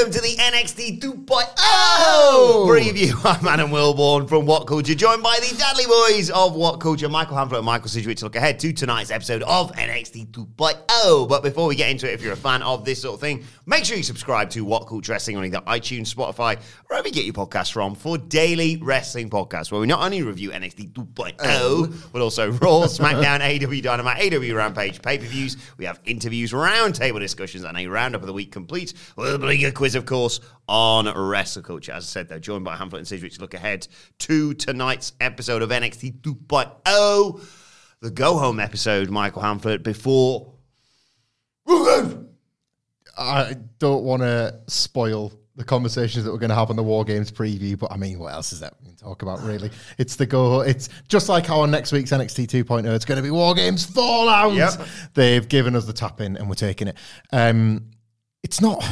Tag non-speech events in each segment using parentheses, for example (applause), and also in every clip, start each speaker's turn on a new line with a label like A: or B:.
A: Welcome to the NXT 2.0 preview. (laughs) I'm Adam Wilbourn from What Culture, joined by the Dudley Boys of What Culture, Michael Hamflett and Michael Sidgwick to look ahead to tonight's episode of NXT 2.0. But before we get into it, if you're a fan of this sort of thing, make sure you subscribe to What Culture Wrestling on either iTunes, Spotify, wherever you get your podcasts from for daily wrestling podcasts, where we not only review NXT 2.0, um. but also Raw, SmackDown, AEW Dynamite, AEW Rampage, pay-per-views. We have interviews, roundtable discussions, and a roundup of the week complete with bring a bigger of course, on wrestle culture. As I said, though, joined by Hamflett and Sidgwick to look ahead to tonight's episode of NXT 2.0, the go-home episode, Michael Hamflett, before...
B: I don't want to spoil the conversations that we're going to have on the War Games preview, but I mean, what else is that we can talk about, really? It's the go. It's just like how on next week's NXT 2.0, it's going to be War Games Fallout.
A: Yep.
B: They've given us the tap in and we're taking it. Um, it's not,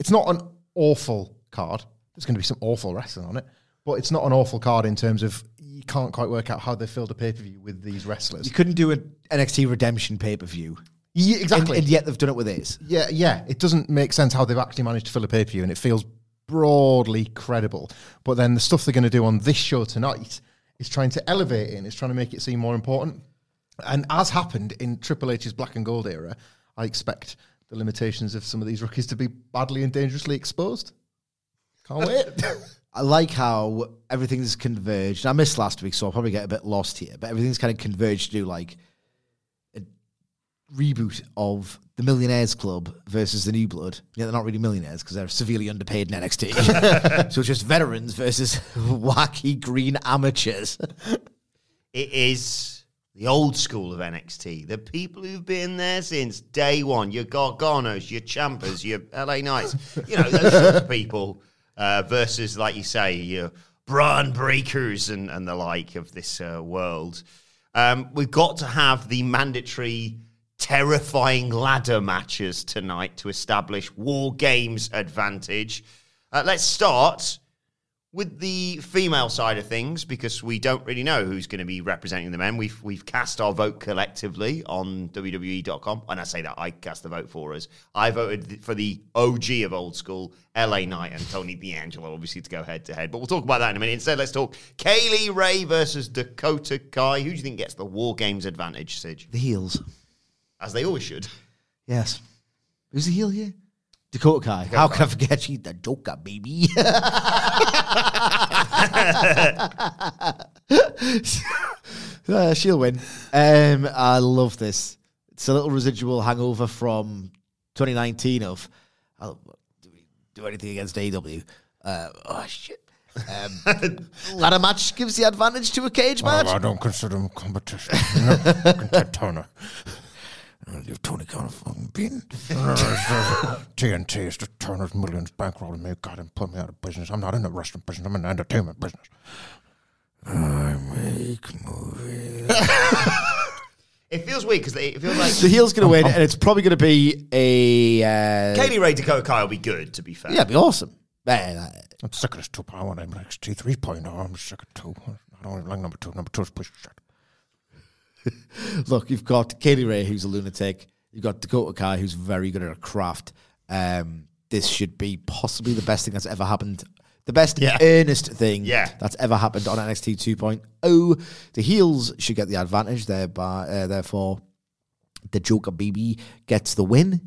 B: it's not an awful card. There's going to be some awful wrestling on it, but it's not an awful card in terms of you can't quite work out how they filled a pay per view with these wrestlers.
C: You couldn't do an NXT Redemption pay per view.
B: Yeah, exactly.
C: And, and yet they've done it with this.
B: Yeah, yeah. It doesn't make sense how they've actually managed to fill a pay per view, and it feels broadly credible. But then the stuff they're going to do on this show tonight is trying to elevate it and it's trying to make it seem more important. And as happened in Triple H's Black and Gold era, I expect the limitations of some of these rookies to be badly and dangerously exposed. Can't wait. (laughs)
C: I like how everything's converged. I missed last week, so I'll probably get a bit lost here, but everything's kind of converged to do like a reboot of the Millionaires Club versus the New Blood. Yeah, they're not really millionaires because they're severely underpaid in NXT. (laughs) so it's just veterans versus (laughs) wacky green amateurs.
A: It is the old school of NXT. The people who've been there since day one. Your Garganos, your Champers, your LA Knights. You know, those sorts of people uh, versus, like you say, your Bron Breakkers and, and the like of this uh, world. Um, we've got to have the mandatory terrifying ladder matches tonight to establish War Games advantage. Uh, let's start with the female side of things because we don't really know who's going to be representing the men. We've we've cast our vote collectively on WWE.com. And I say that, I cast the vote for us. I voted for the OG of old school, LA Knight and Tony D'Angelo, obviously to go head to head. But we'll talk about that in a minute. Instead, let's talk Kay Lee Ray versus Dakota Kai. Who do you think gets the War Games advantage, Sidge?
C: the heels.
A: As they always should.
C: Yes. Who's the heel here? Dakota Kai. How can I forget she's the Joker, baby? Uh, she'll win. Um, I love this. It's a little residual hangover from 2019 of oh, do we do anything against AEW? Uh, oh shit. Um, (laughs) ladder match gives the advantage to a cage match.
B: I don't consider them competition. (laughs) You know? Fucking Ted Turner.
C: Give Tony Khan a fucking beating. (laughs)
B: TNT is just Turner's millions bankrolling me. God, and put me out of business. I'm not in the restaurant business. I'm in the entertainment business.
C: I make movies. (laughs)
A: It feels weird because it feels like
C: The heel's going to win, and it's probably going to be a. Uh,
A: Kay Lee Ray Dakota Kai will be good, to be fair.
C: yeah, it'd be awesome. Man, uh,
B: I'm sick of this two power. I want NXT 3.0. I'm sick of two. I don't even like number two. Number two is push shit. (laughs)
C: look, you've got Katie Ray, who's a lunatic. You've got Dakota Kai, who's very good at her craft. Um, this should be possibly the best thing that's ever happened. The best
B: Yeah.
C: earnest thing
A: Yeah.
C: that's ever happened on NXT 2.0. The heels should get the advantage, thereby, uh, therefore the Joker BB gets the win.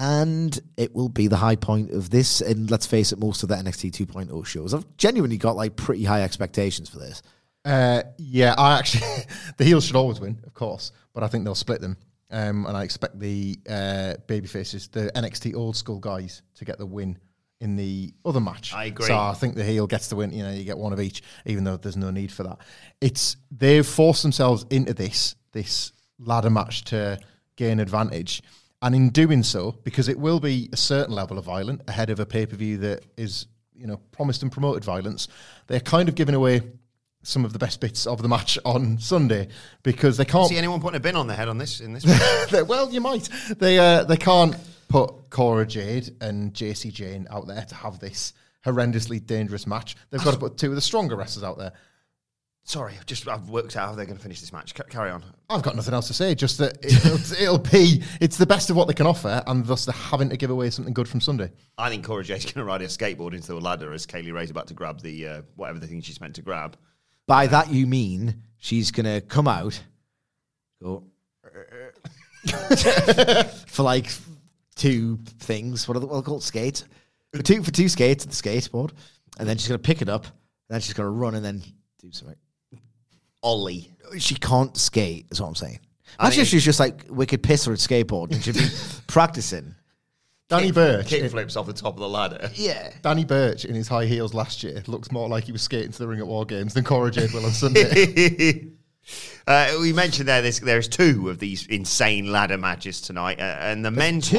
C: And it will be the high point of this. And let's face it, most of the NXT 2.0 shows. I've genuinely got like pretty high expectations for this.
B: Uh, yeah, I actually (laughs) the heels should always win, of course, but I think they'll split them. Um, and I expect the uh, baby faces, the NXT old school guys, to get the win in the other match.
A: I agree.
B: So I think the heel gets the win. You know, you get one of each, even though there's no need for that. It's they've forced themselves into this this ladder match to gain advantage, and in doing so, because it will be a certain level of violent ahead of a pay per view that is you know promised and promoted violence, they're kind of giving away some of the best bits of the match on Sunday because they can't.
A: See anyone putting a bin on their head on this in this? (laughs)
B: well, you might. They uh, they can't put Cora Jade and Jacy Jayne out there to have this horrendously dangerous match. They've got to put two of the stronger wrestlers out there.
A: Sorry, I've just I've worked out how they're going to finish this match. C- carry on.
B: I've got nothing else to say. Just that it'll, (laughs) it'll be it's the best of what they can offer, and thus they're having to give away something good from Sunday.
A: I think Cora Jade's going to ride a skateboard into the ladder as Kay Lee Ray's about to grab the uh, whatever the thing she's meant to grab.
C: By that you mean she's gonna come out, go (laughs) for like two things. What are what are called? Skates. For two for two skates at the skateboard, and then she's gonna pick it up. And then she's gonna run and then do something.
A: Ollie.
C: She can't skate. Is what I'm saying. Imagine she's just like wicked pisser at skateboard and she'd be (laughs) practicing.
B: Danny Burch,
A: Kick flips off the top of the ladder.
C: Yeah.
B: Danny Burch in his high heels last year looks more like he was skating to the ring at War Games than Cora Jade will on (laughs) Sunday.
A: uh, we mentioned there this, there's two of these insane ladder matches tonight, uh, and the men's
C: two?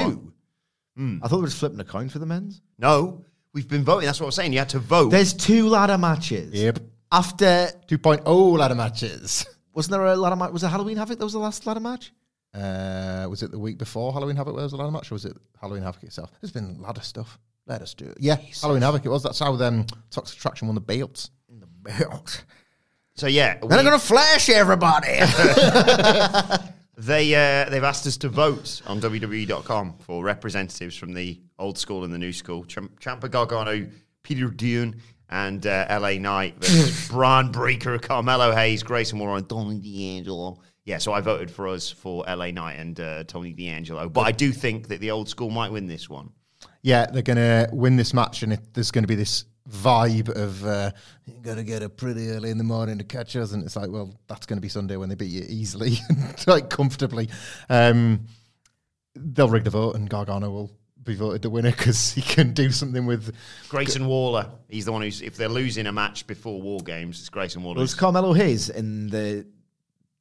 A: one.
C: I thought we were just flipping a coin for the men's.
A: No, we've been voting. That's what I was saying. You had to vote.
C: There's two ladder matches.
B: yep.
C: After
B: 2.0 ladder matches.
C: wasn't there a ladder match? Was it Halloween Havoc? That was the last ladder match.
B: Uh, was it the week before Halloween Havoc was a ladder match, or was it Halloween Havoc itself? There's been ladder stuff. Let us do it. Yeah, Halloween Havoc it was. That's how them Toxic Attraction won the belts. In the belts.
A: So yeah,
C: Then I'm gonna flash everybody. (laughs)
A: They uh, they've asked us to vote on WWE.com for representatives from the old school and the new school. Champ- Ciampa Gargano, Peter Dunne, and uh, LA Knight versus (laughs) Bron Breakker, Carmelo Hayes, Grayson Waller, and Tony D'Angelo. Yeah, so I voted for us for LA Knight and uh, Tony D'Angelo. But I do think that the old school might win this one.
B: Yeah, they're gonna win this match, and it, there's gonna be this vibe of uh, you gotta get up pretty early in the morning to catch us, and it's like, well, that's gonna be Sunday when they beat you easily, (laughs) like comfortably. Um, they'll rig the vote, and Gargano will be voted the winner because he can do something with.
A: Grayson Waller, he's the one who's, if they're losing a match before War Games, it's Grayson Waller.
C: was Carmelo Hayes in the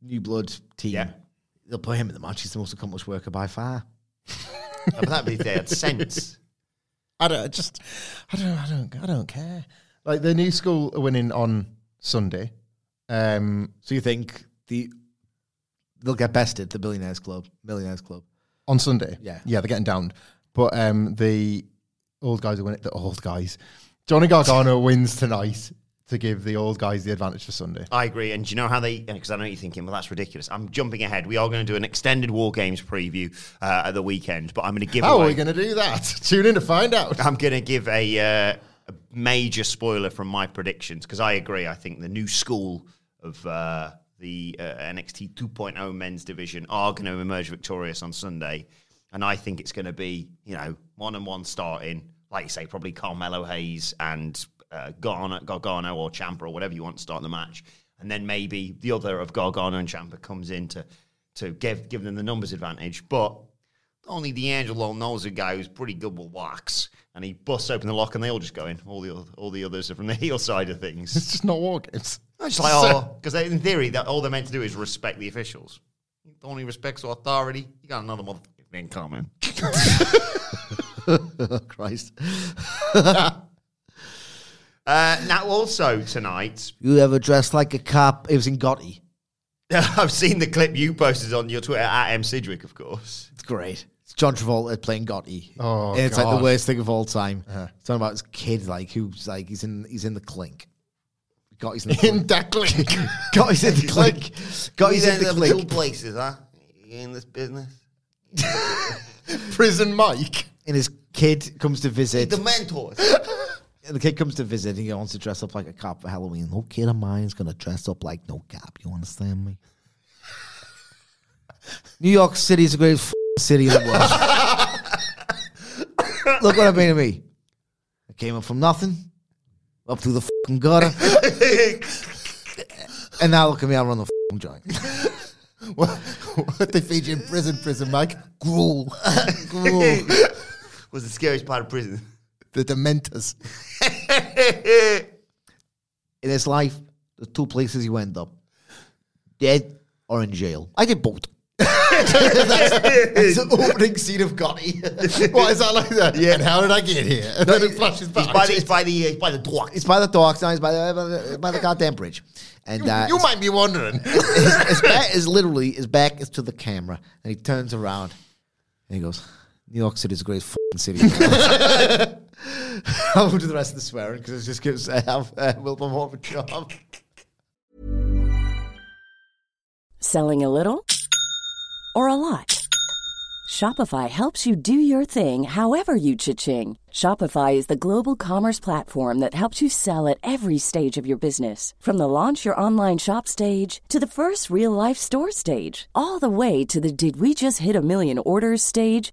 C: New Blood team?
A: Yeah.
C: They'll put him in the match. He's the most accomplished worker by far. (laughs)
A: but that'd be they had sense.
B: I don't I just, I don't, I don't, I don't care. Like the new school are winning on Sunday. Um,
C: So you think the they'll get bested, the Billionaires Club, Millionaires Club?
B: on Sunday.
C: Yeah.
B: yeah, they're getting downed. But um, the old guys are winning. The old guys, Johnny Gargano (laughs) wins tonight to give the old guys the advantage for Sunday.
A: I agree. And do you know how they? Because I know you're thinking, well, that's ridiculous. I'm jumping ahead. We are going to do an extended War Games preview uh, at the weekend, but I'm going to give
B: How
A: away.
B: are we going to do that? (laughs) Tune in to find out.
A: I'm going to give a, uh, a major spoiler from my predictions because I agree. I think the new school of uh, the uh, NXT 2.0 men's division are going to emerge victorious on Sunday, and I think it's going to be you know one and one starting, like you say, probably Carmelo Hayes and uh, Gargano, Gargano or Ciampa or whatever you want to start the match, and then maybe the other of Gargano and Ciampa comes in to to give give them the numbers advantage, but. Only D'Angelo knows a guy who's pretty good with wax, and he busts open the lock, and they all just go in. All the all the others are from the (laughs) heel side of things.
B: It's just not war games.
A: It's like, oh, (laughs) because in theory, that all they're meant to do is respect the officials. The only respects authority. You got another motherfucking thing coming. (laughs)
C: Christ.
A: Uh, now, also tonight,
C: You ever dressed like a cop? It was in Gotti. (laughs)
A: I've seen the clip you posted on your Twitter at M Sidgwick, of course.
C: It's great. It's John Travolta playing Gotti.
B: Oh,
C: and it's like
B: God.
C: the worst thing of all time. It's talking about his kid, like who's like he's in he's in the clink. Got Gotti's in the (laughs)
B: In
C: clink.
B: that click. (laughs)
C: Gotti's in the clink. Got Gotti's in the clink.
A: places, huh? in this business.
B: Prison Mike.
C: And his kid comes to visit.
A: The mentors.
C: And the kid comes to visit and he wants to dress up like a cop for Halloween. No kid of mine is gonna dress up like no cop. You understand me? (laughs) New York City is the greatest f***ing city in the world. Look what I mean to me. I came up from nothing, up through the fucking gutter, (laughs) and now look at me, I run the fucking joint. (laughs)
B: what, what they feed you in prison, prison, Mike? Gruel. Gruel.
A: Was the scariest part of prison.
B: The Dementors. (laughs)
C: In his life, there's two places you end up: dead or in jail. I did both. (laughs)
B: It's the opening scene of Gotti. (laughs) what is that like that? Yeah. And how did I get here? And then it flashes back.
A: It's by the, it's by the, uh, it's by the.
C: It's by the docks, now it's by the, by the, by the goddamn bridge. And uh,
B: you might be wondering.
C: his, his back is literally his back is to the camera, and he turns around and he goes, "New York City is the greatest city." (laughs) I'll do the rest of the swearing because it just gives uh, uh, Wilbur more of a job.
D: Selling a little or a lot? Shopify helps you do your thing however you cha-ching. Shopify is the global commerce platform that helps you sell at every stage of your business. From the launch your online shop stage to the first real life store stage, all the way to the did we just hit a million orders stage.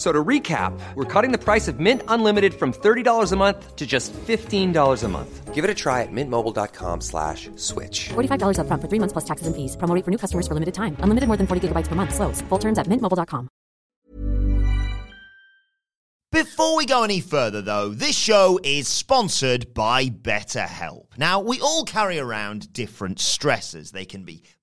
E: F- So to recap, we're cutting the price of Mint Unlimited from $30 a month to just $15 a month. Give it a try at mintmobile.com slash switch.
F: $45 upfront for three months plus taxes and fees. Promo rate for new customers for limited time. Unlimited more than 40 gigabytes per month. Slows. Full terms at mintmobile.com.
A: Before we go any further, though, this show is sponsored by BetterHelp. Now, we all carry around different stressors. They can be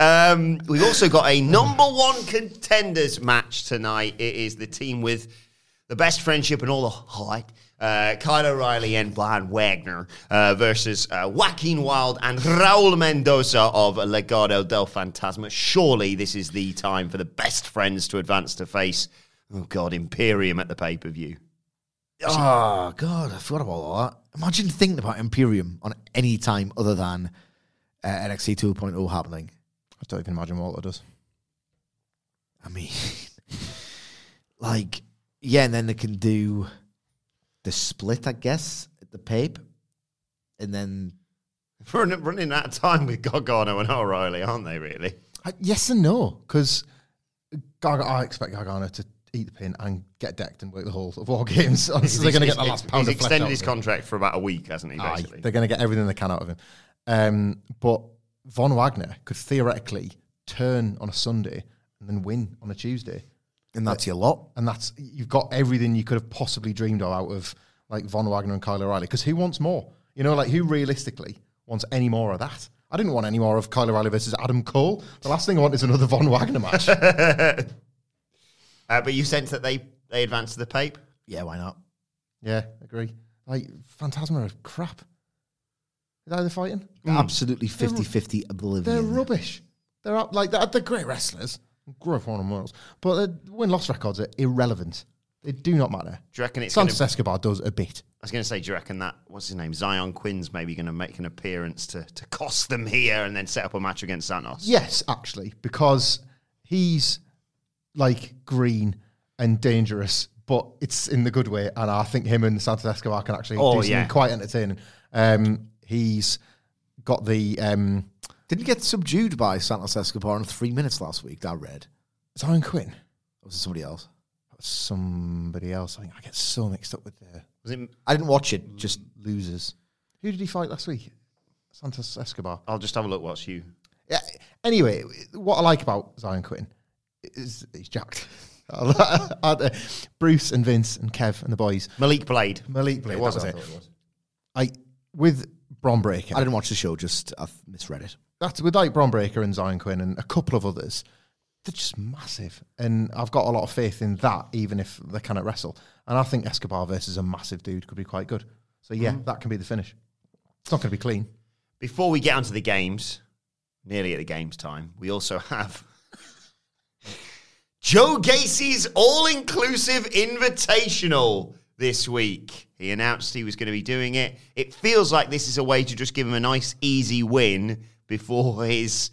A: um, we've also got a number one contenders match tonight. It is the team with the best friendship and all the hype. Uh, Kyle O'Reilly and Brian Wagner uh, versus uh, Joaquin Wilde and Raul Mendoza of Legado del Fantasma. Surely this is the time for the best friends to advance to face, oh God, Imperium at the pay per view.
C: Oh God, I forgot about all that. Imagine thinking about Imperium on any time other than uh, NXT 2.0 happening.
B: I don't even imagine what it does.
C: I mean, (laughs) like, yeah, and then they can do the split, I guess, at the Pape, and then (laughs)
A: Running, running out of time with Gargano and O'Reilly, aren't they, really?
B: I, yes and no, because I expect Gargano to eat the pin and get decked and work the whole of War Games. (laughs) so they're going to get the last pound
A: He's
B: of flesh
A: extended
B: out
A: his
B: of him.
A: contract for about a week, hasn't he,
B: Aye,
A: basically?
B: they're going to get everything they can out of him. Um, but Von Wagner could theoretically turn on a Sunday and then win on a Tuesday.
C: and that's your lot.
B: And that's you've got everything you could have possibly dreamed of out of like Von Wagner and Kyle O'Reilly. Because who wants more? You know, like who realistically wants any more of that? I didn't want any more of Kyle O'Reilly versus Adam Cole. The last thing I want is another Von Wagner match. (laughs)
A: Uh, but you sense that they, they advance to the Pape?
C: Yeah, why not?
B: yeah, agree. Like Fantasma are crap. Is that how they're fighting?
C: Absolutely 50 50 oblivion.
B: They're rubbish. They're up, like they're, they're great wrestlers, great one worlds, but their win loss records are irrelevant. They do not matter.
A: Do you reckon it's gonna,
B: Santos Escobar does a bit.
A: I was going to say, do you reckon that what's his name, Xyon Quinn's maybe going to make an appearance to to cost them here and then set up a match against Santos?
B: Yes, actually, because he's like green and dangerous, but it's in the good way. And I think him and Santos Escobar can actually
A: Oh,
B: do something
A: yeah.
B: quite entertaining. Um, he's got the um,
C: Didn't he get subdued by Santos Escobar in three minutes last week. That I read.
B: Xyon Quinn.
C: Or was it somebody else?
B: Somebody else. I think I get so mixed up with the
A: Was it,
C: I didn't watch it. Just
B: losers. Who did he fight last week? Santos Escobar.
A: I'll just have a look. What's you?
B: Yeah. Anyway, what I like about Xyon Quinn is he's jacked. (laughs) uh, Bruce and Vince and Kev and the boys.
A: Malik Blade.
B: Malik Blade,
A: It was.
B: that was
A: I
B: it.
A: it was.
B: I with Bron Breakker.
C: I didn't watch the show. Just I've misread it.
B: that's with like Bron Breakker and Xyon Quinn and a couple of others. They're just massive, and I've got a lot of faith in that, even if they cannot wrestle. And I think Escobar versus a massive dude could be quite good. So yeah, mm. that can be the finish. It's not going to be clean.
A: Before we get onto the games, nearly at the games time, we also have Joe Gacy's all inclusive invitational this week. He announced he was going to be doing it. It feels like this is a way to just give him a nice, easy win before his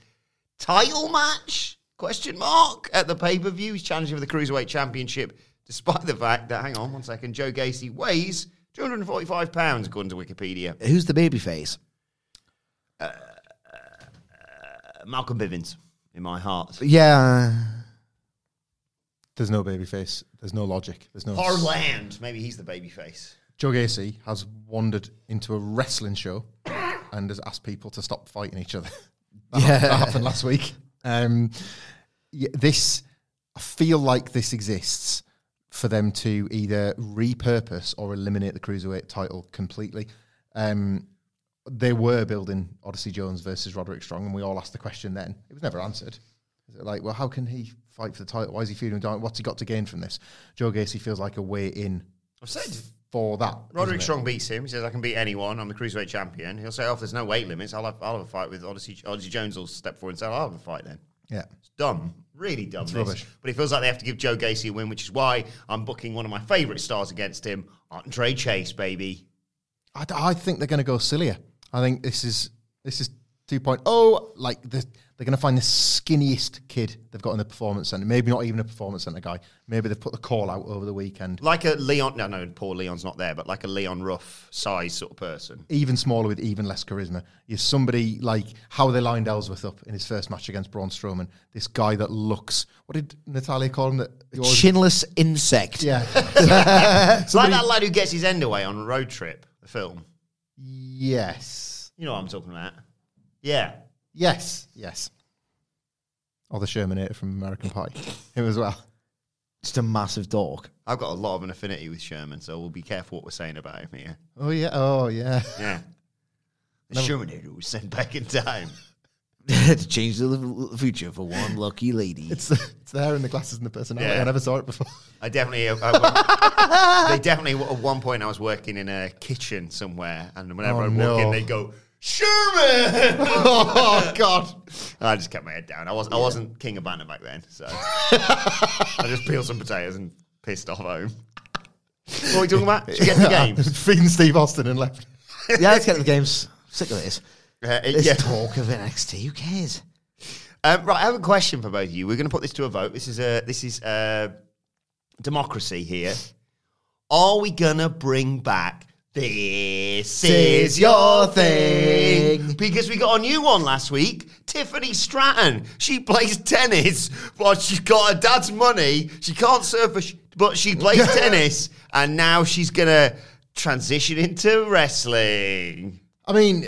A: title match? Question mark at the pay per view. He's challenging for the Cruiserweight Championship, despite the fact that, hang on one second, Joe Gacy weighs 245 pounds, according to Wikipedia.
C: Who's the baby face?
A: Uh, uh, Malcolm Bivens in my heart.
C: Yeah.
B: There's no babyface. There's no logic. There's no.
A: Harland. Maybe he's the babyface.
B: Joe Gacy has wandered into a wrestling show and has asked people to stop fighting each other. (laughs) That,
C: Yeah.
B: that happened last week. Um, yeah, this, I feel like this exists for them to either repurpose or eliminate the cruiserweight title completely. Um, they were building Odyssey Jones versus Roderick Strong, and we all asked the question then. It was never answered. Is it like, well, how can he fight for the title? Why is he feuding down? What's he got to gain from this? Joe Gacy feels like a way in
A: I've said
B: for that.
A: Roderick? Strong beats him. He says, I can beat anyone. I'm the Cruiserweight champion. He'll say, oh, if there's no weight limits, I'll have, I'll have a fight with Odyssey. Odyssey Jones will step forward and say, I'll have a fight then.
B: Yeah.
A: It's dumb. Really dumb. this.
B: rubbish.
A: But it feels like they have to give Joe Gacy a win, which is why I'm booking one of my favourite stars against him, Andre Chase, baby.
B: I think they're going to go sillier. I think this is this is 2.0. Like the, they're going to find the skinniest kid they've got in the performance center. Maybe not even a performance center guy. Maybe they've put the call out over the weekend.
A: Like a Leon, no, no, poor Leon's not there, but like a Leon Ruff size sort of person.
B: Even smaller with even less charisma. You're somebody like how they lined Ellsworth up in his first match against Braun Strowman. This guy that looks. What did Natalya call him? That he always-
C: Chinless insect.
B: yeah.
A: It's (laughs) (laughs) like that lad who gets his end away on a Road Trip, the film.
B: yes.
A: You know what I'm talking about. Yeah.
B: Yes. Yes. Or the Shermanator from American Pie. Him as well.
C: Just a massive dog.
A: I've got a lot of an affinity with Sherman, so we'll be careful what we're saying about him here.
B: Oh yeah. Oh yeah.
A: Yeah. The Shermanator was sent back in time. (laughs)
C: to change the future for one lucky lady.
B: It's it's there in the glasses and the personality.
A: Yeah.
B: I never saw it before.
A: I definitely, uh, uh, (laughs) they definitely, at one point I was working in a kitchen somewhere, and whenever
B: Oh,
A: I'd walk in, they'd go, Sherman! (laughs)
B: oh God!
A: I just kept my head down. I wasn't, I wasn't king of banter back then, so (laughs) I just peeled some potatoes and pissed off home. What are we talking about? Should we get to the games? (laughs)
B: Feeding Steve Austin and left.
C: yeah, let's get to the games. Sick of this.
A: Uh,
C: This
A: yeah.
C: talk of NXT. Who cares?
A: Um, right, I have a question for both of you. We're going to put this to a vote. This is a this is a democracy here. Are we going to bring back this is your thing? Because we got a new one last week. Tiffany Stratton. She plays tennis, but she's got her dad's money. She can't surf, but she, plays (laughs) tennis, and now she's going to transition into wrestling.
B: I mean,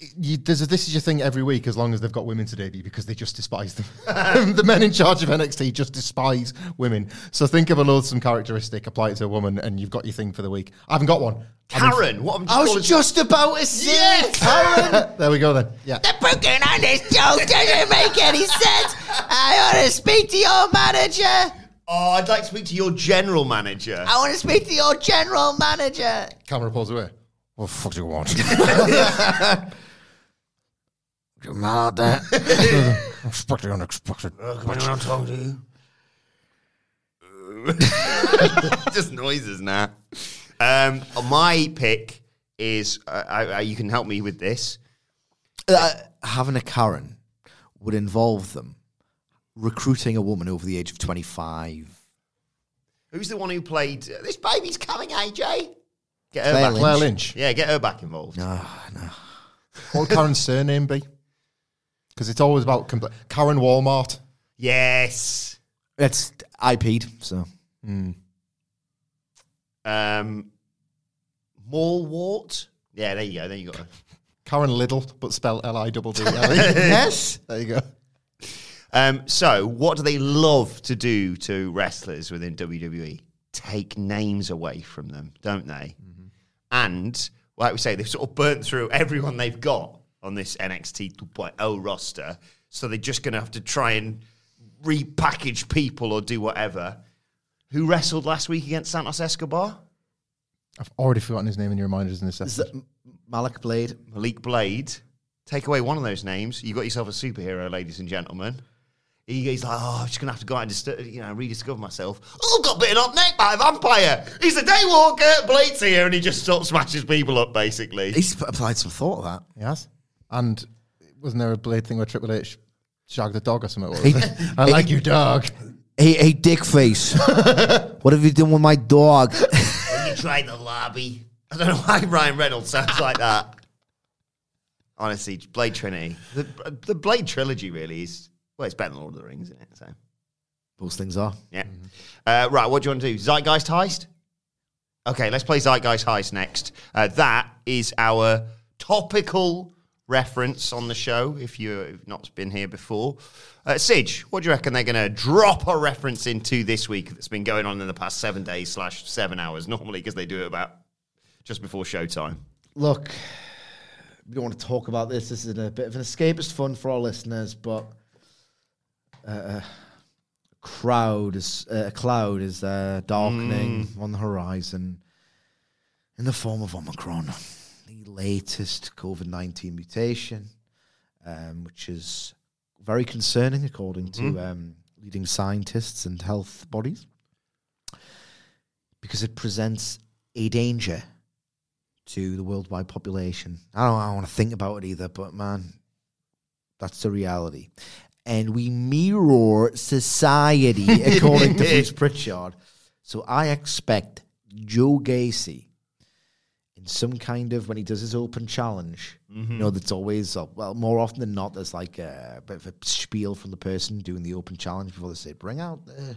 B: you, there's a, this is your thing every week as long as they've got women to debut because they just despise them. (laughs) the men in charge of NXT just despise women. So think of a loathsome characteristic, apply it to a woman, and you've got your thing for the week. I haven't got one. I mean,
A: Karen, what I'm just
C: I was just about to say
A: Yes!
C: Karen. (laughs)
B: there we go then. Yeah.
C: The booking on this joke doesn't make any sense. I want to speak to your manager.
A: Oh, I'd like to speak to your general manager.
C: I want to speak to your general manager.
B: Camera pulls away. What the fuck do you want? (laughs)
C: You mad that?
B: Expected unexpected.
A: Uh, come on, I'm talking to you. just noises now. Um, my pick is uh, I, I, you can help me with this.
C: Uh, having a Karen would involve them recruiting a woman over the age of 25.
A: Who's the one who played uh, this baby's coming, AJ? Get her
C: Claire
A: back.
C: Lynch.
B: Claire Lynch.
A: Yeah, get her back involved.
C: No, no.
B: What would Karen's surname be? Because it's always about compl- Karen Walmart.
A: Yes.
C: It's IP'd, so.
A: Um, Mallwart. Yeah, there you go. There you go. (laughs)
B: Karen Liddle, but spelled L I double D. (laughs)
C: yes. (laughs)
B: There you go.
A: Um, so, what do they love to do to wrestlers within WWE? Take names away from them, don't they? And, like we say, they've sort of burnt through everyone they've got on this NXT 2.0 roster. So they're just going to have to try and repackage people or do whatever. Who wrestled last week against Santos Escobar?
B: I've already forgotten his name in your reminders in this
C: Is
B: episode.
C: that Malik Blade?
A: Malik Blade. Take away one of those names, you got yourself a superhero, ladies and gentlemen. He's like, oh, I'm just gonna have to go out and dis- you know rediscover myself. Oh, got bitten up neck by a vampire. He's a daywalker. Blade's here, and he just sort of smashes people up, basically.
C: He's applied some thought to that.
B: Yes. And wasn't there a blade thing where Triple H shagged a dog or something?
C: He-
B: I like your dog.
C: Hey, hey, dick face. (laughs) what have you done with my dog?
A: Have you tried the lobby? I don't know why Ryan Reynolds sounds like that. Honestly, Blade Trinity, the, the Blade trilogy really is well, it's better than Lord of the Rings, isn't it? So
C: Those things are.
A: yeah. Uh, right, what do you want to do? Zeitgeist Heist? Okay, let's play Zeitgeist Heist next. Uh, that is our topical reference on the show, if you've not been here before. Uh, Sidge, what do you reckon they're going to drop a reference into this week that's been going on in the past seven days slash seven hours, normally because they do it about just before showtime?
C: Look, we don't want to talk about this. This is a bit of an escapist fun for our listeners, but uh, a crowd is uh, a cloud is uh, darkening on the horizon in the form of Omicron, the latest COVID nineteen mutation, um, which is very concerning according to um, leading scientists and health bodies, because it presents a danger to the worldwide population. I don't, I don't want to think about it either, but man, that's the reality. And we mirror society according to (laughs) Bruce Pritchard. So I expect Joe Gacy some kind of when he does his open challenge. You know, that's always uh, well, more often than not, there's like a bit of a spiel from the person doing the open challenge before they say, "Bring out the."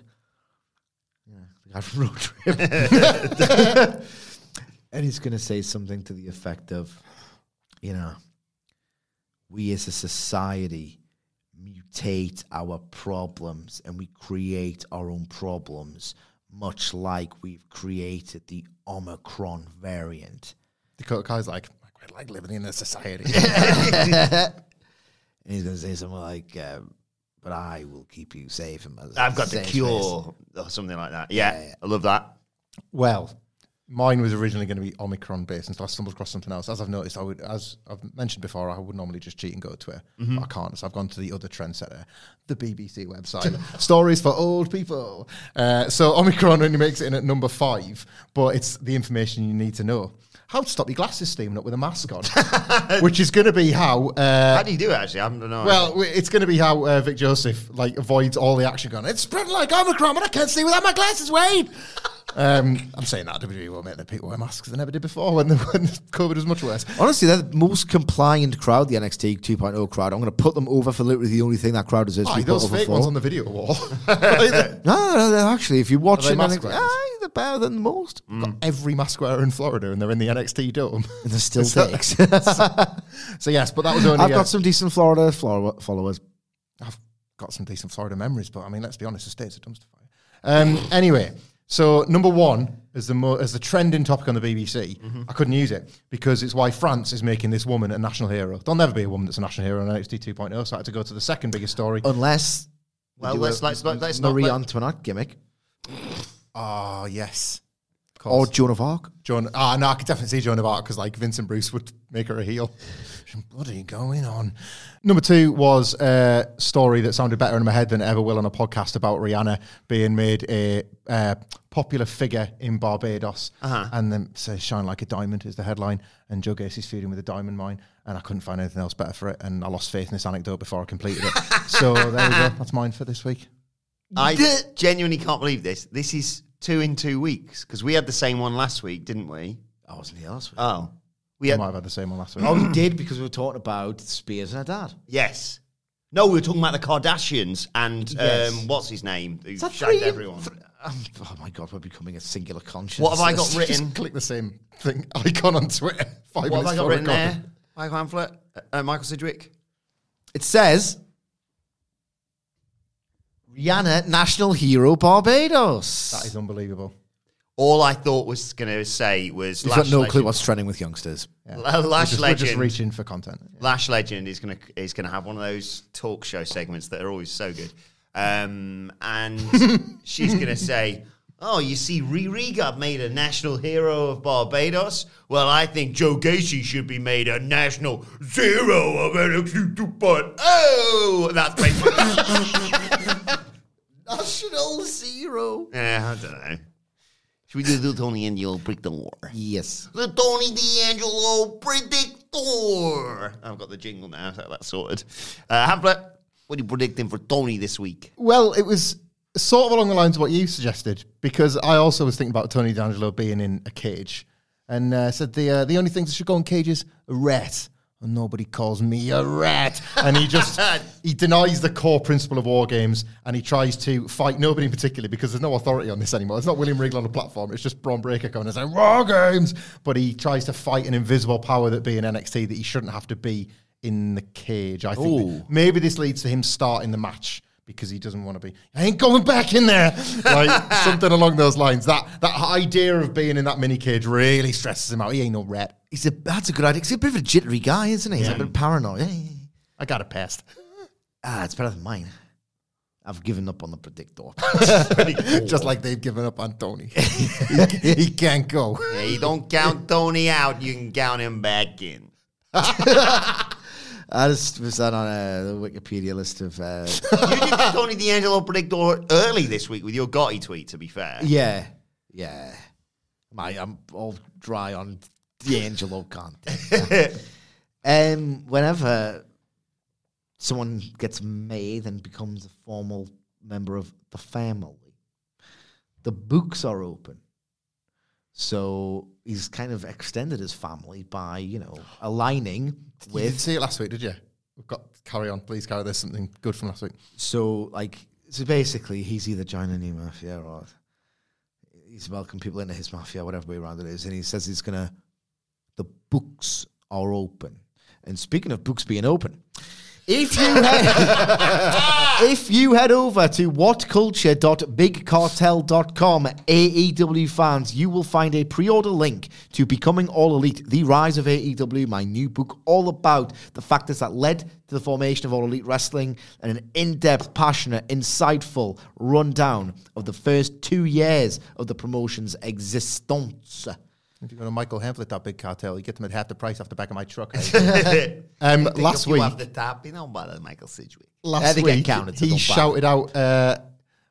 C: Yeah, the guy from Road Trip. (laughs) (laughs) and he's going to say something to the effect of, you know, we as a society mutate our problems and we create our own problems, much like we've created the Omicron variant.
B: Dakota Kai's like, I quite like living in a society.
C: And (laughs) he's going to say something like, um, but I will keep you safe. And
A: I've got the
C: safe
A: cure
C: space."
A: or something like that. Yeah,
C: Yeah, yeah.
A: I love that.
B: well, mine was originally going to be Omicron based, and so I stumbled across something else. As I've noticed, I would, as I've mentioned before, I would normally just cheat and go to Twitter,
A: Mm-hmm.
B: but I can't. So I've gone to the other trendsetter, the BBC website, (laughs) stories for old people. Uh, so Omicron only makes it in at number five, but it's the information you need to know. How to stop your glasses steaming up with a mask on, (laughs) which is going to be how. Uh,
A: How do you do it, actually? I don't know.
B: well, it's going to be how uh, Vic Joseph like avoids all the action going. It's spreading like Omicron, and I can't see without my glasses, Wade. Um, I'm saying that WWE will make the people wear masks because they never did before when, the, (laughs) when COVID was much worse.
C: Honestly, they're the most compliant crowd, the NXT 2.0 crowd. I'm going to put them over for literally the only thing that crowd deserves to
B: Oh,
C: be
B: those
C: put over
B: fake
C: for.
B: ones on the video wall. (laughs) (laughs)
C: No, no, no, actually, if you watch it, NXT, ah, they're better than the most.
B: Got every mask wearer in Florida, and they're in the NXT dome.
C: And they're still
B: So-
C: takes.
B: so yes, but that was only.
C: I've
B: uh,
C: got some decent Florida follow- followers.
B: I've got some decent Florida memories, but I mean, let's be honest, the state's a dumpster fire. Um, anyway, so number one is the mo- as the trending topic on the BBC.
C: Mm-hmm.
B: I couldn't use it because it's why France is making this woman a national hero. There'll never be a woman that's a national hero on NXT 2.0, so I had to go to the second biggest story.
C: Unless.
A: Well,
C: do
A: let's-
C: a
A: let's- let's not-
C: Marie
A: let-
C: Antoinette gimmick.
B: Oh yes,
C: Or Joan of Arc.
B: Joan. Ah, no, I could definitely see Joan of Arc because like Vincent Bruce would make her a heel. What's bloody going on? Number two was a story that sounded better in my head than it ever will on a podcast about Rihanna being made a uh, popular figure in Barbados,
A: Uh-huh.
B: and then says "Shine like a diamond" is the headline, and Joe Gacy's feuding with a diamond mine, and I couldn't find anything else better for it, and I lost faith in this anecdote before I completed it. (laughs) so there we go. That's mine for this week.
A: I genuinely can't believe this. This is two in two weeks because we had the same one last week, didn't we?
C: I wasn't here last week.
A: Oh, we had
B: might have had the same one last week.
C: oh, we (clears throat) did because we were talking about Spears and her dad.
A: yes. No, we were talking about the Kardashians and
C: Yes.
A: um, what's his name who
C: that
A: shagged
C: three?
A: everyone.
C: th- um, oh my god, we're becoming a singular conscience.
A: What have I got (laughs)
B: Just
A: written?
B: click the same thing (laughs) icon on Twitter. Five
A: What have
B: minutes
A: I got
B: before
A: written
B: recording.
A: there? Michael Hamflett, uh, Michael Sidgwick.
C: It says Rihanna, national hero Barbados.
B: That is unbelievable.
A: All I thought was going to say was
C: You've
A: Lash
C: got no
A: Legend.
C: clue what's trending with youngsters.
A: La-
B: We're
A: Lash
B: just, we're just reaching for content.
A: Lash Legend is gonna is gonna have one of those talk show segments that are always so good, um, and (laughs) she's gonna say, "Oh, you see, Riri got made a national hero of Barbados. Well, I think Joe Gacy should be made a national zero of NXT 2.0. Oh, that's basically (laughs)
C: National zero.
A: yeah. I don't know. Should we do the Tony Angelo Predictor?
C: Yes.
A: The Tony D'Angelo Predictor. I've got the jingle now, so that's sorted. Uh, Hamlet, what are you predicting for Tony this week?
B: Well, it was sort of along the lines of what you suggested because I also was thinking about Tony D'Angelo being in a cage and uh, said the uh, the only things that should go in cages a rat. Nobody calls me a rat. And he just (laughs) he denies the core principle of war games and he tries to fight nobody in particular because there's no authority on this anymore. It's not William Regal on the platform. It's just Bron Breakker going and saying war games. But he tries to fight an invisible power that be in NXT that he shouldn't have to be in the cage. I think maybe this leads to him starting the match because he doesn't want to be. I ain't going back in there. Like (laughs) something along those lines. That that idea of being in that mini cage really stresses him out. He ain't no rat.
C: He's a that's a good idea. He's a bit of a jittery guy, isn't he? He's a bit paranoid. Yeah, yeah, yeah.
B: I got it past.
C: Ah, it's better than mine. I've given up on the predictor. (laughs)
B: Just like they've given up on Tony. (laughs) he, he can't go.
A: Yeah, you don't count Tony out, you can count him back in. (laughs)
C: I just was that on uh, the Wikipedia list of. Uh,
A: You did the Tony D'Angelo Predictor early this week with your Gotti tweet, to be fair.
C: yeah, yeah. My, I'm all dry on D'Angelo content. (laughs) um, whenever someone gets made and becomes a formal member of the family, the books are open. So he's kind of extended his family by, you know, aligning
B: You didn't
C: with
B: see it last week, did you? We've got carry on. Please carry. There's something good from last week.
C: So, like, so basically, he's either joining new mafia or he's welcoming people into his mafia, whatever way around it is. And he says he's gonna. Books are open. And speaking of books being open, if you (laughs) head, (laughs) if you head over to whatculture.bigcartel.com, AEW fans, you will find a pre-order link to Becoming All Elite: The Rise of AEW, my new book, all about the factors that led to the formation of All Elite Wrestling, and an in-depth, passionate, insightful rundown of the first two years of the promotion's existence.
B: If you go to Michael Hemflet, that big cartel, you get them at half the price off the back of my truck. (laughs) um, last
A: if you
B: week,
A: have the top, you know, but Michael Sidgwick.
B: last
C: they
B: week,
C: counted,
B: he shouted out, uh,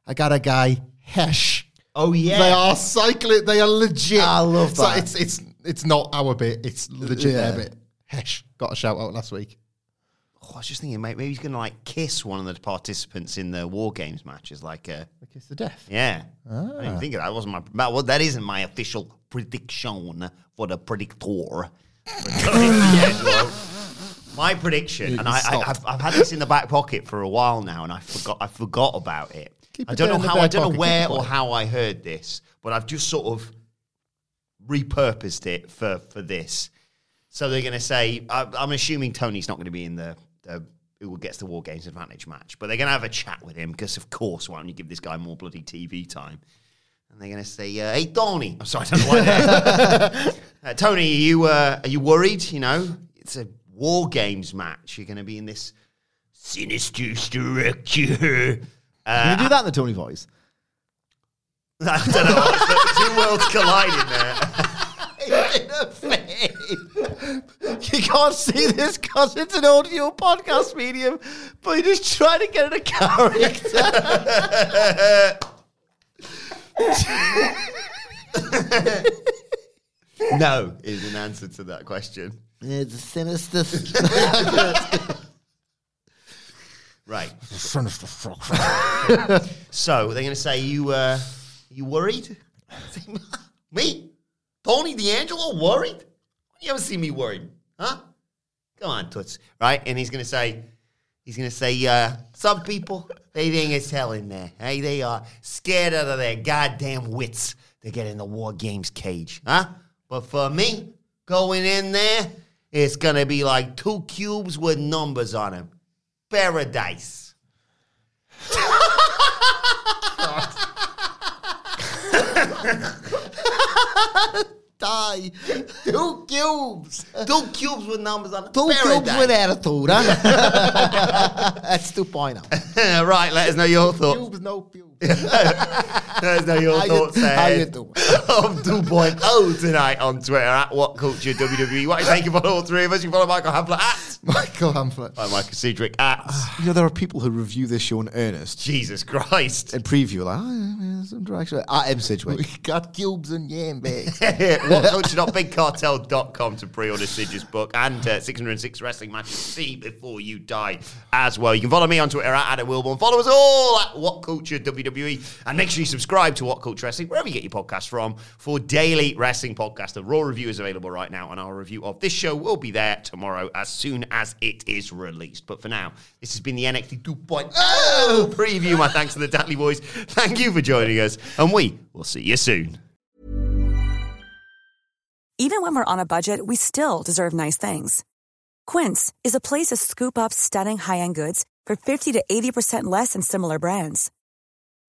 B: "I got a guy, Hesh."
A: Oh, yeah.
B: They are cycling. They are legit.
C: I love
B: So
C: that.
B: it's it's it's not our bit. It's legit
C: Yeah.
B: their bit. Hesh got a shout out last week.
A: Oh, I was just thinking, mate, maybe he's going to like kiss one of the participants in the War Games matches. Like, uh,
B: The kiss of death.
A: yeah. I didn't think of that. That wasn't my, that, well, that isn't my official prediction for the predictor. (laughs) my prediction, and I, I, I've, I've had this in the back pocket for a while now, and I forgot, I forgot about it.
B: Keep
A: I don't know how, I don't know where or how I heard this, but I've just sort of repurposed it for for this. So they're going to say, I, I'm assuming Tony's not going to be in the, the who gets the War Games Advantage match, but they're going to have a chat with him because, of course, why don't you give this guy more bloody TV time? And they're going to say, uh, "Hey, Tony, I'm sorry, I don't know why." (laughs) uh, Tony, are you uh, are you worried? You know, it's a War Games match. You're going to be in this sinister structure.
C: Can you do that in the Tony voice? (laughs)
A: I don't know. Two worlds colliding there. (laughs)
C: you can't see this because it's an audio podcast medium, but you're just trying to get in a character. (laughs)
A: no is an answer to that question.
C: it's a sinister. (laughs)
A: Right.
B: Sinister fuck.
A: So they're going to say you uh, you worried? (laughs) me, Tony D'Angelo, worried? You ever see me worried? Huh? Come on, Toots. Right? And he's going to say, he's going to say, uh, some people they think it's hell in there. Hey, they are scared out of their goddamn wits to get in the war games cage, huh? But for me, going in there, it's going to be like two cubes with numbers on them. Paradise. (laughs) (laughs)
C: Die. (laughs) Two cubes.
A: Two cubes with numbers on them.
C: Two cubes with attitude, huh? (laughs) That's 2.0. (laughs)
A: right, let us know your thoughts.
C: Cubes, no cubes. (laughs)
A: Us know your
C: How you-
A: thoughts
C: how you doing?
A: of 2.0 tonight on Twitter at What Culture WWE. What do you think about all three of us? You follow Michael Hamflett at
B: Michael Hamflett.
A: I'm Michael Sidgwick at (sighs)
C: You know, there are people who review this show in earnest
A: Jesus Christ.
C: and preview, like, oh, yeah, some direction. At M. Sidgwick.
B: We got cubes and yam bags. (laughs) (laughs)
A: WhatCulture.BigCartel.com to pre-order Sidge's book and uh, 606 wrestling matches see before you die as well. You can follow me on Twitter at Adam Wilbourn. Follow us all at What Culture WWE and make sure you subscribe to What Culture Wrestling wherever you get your podcast from for daily wrestling podcast. The Raw review is available right now, and our review of this show will be there tomorrow as soon as it is released. But for now, this has been the NXT 2.0 preview. My thanks to the Datley Boys. Thank you for joining us, and we will see you soon.
G: Even when we're on a budget, we still deserve nice things. Quince is a place to scoop up stunning high-end goods for 50 to 80% less than similar brands.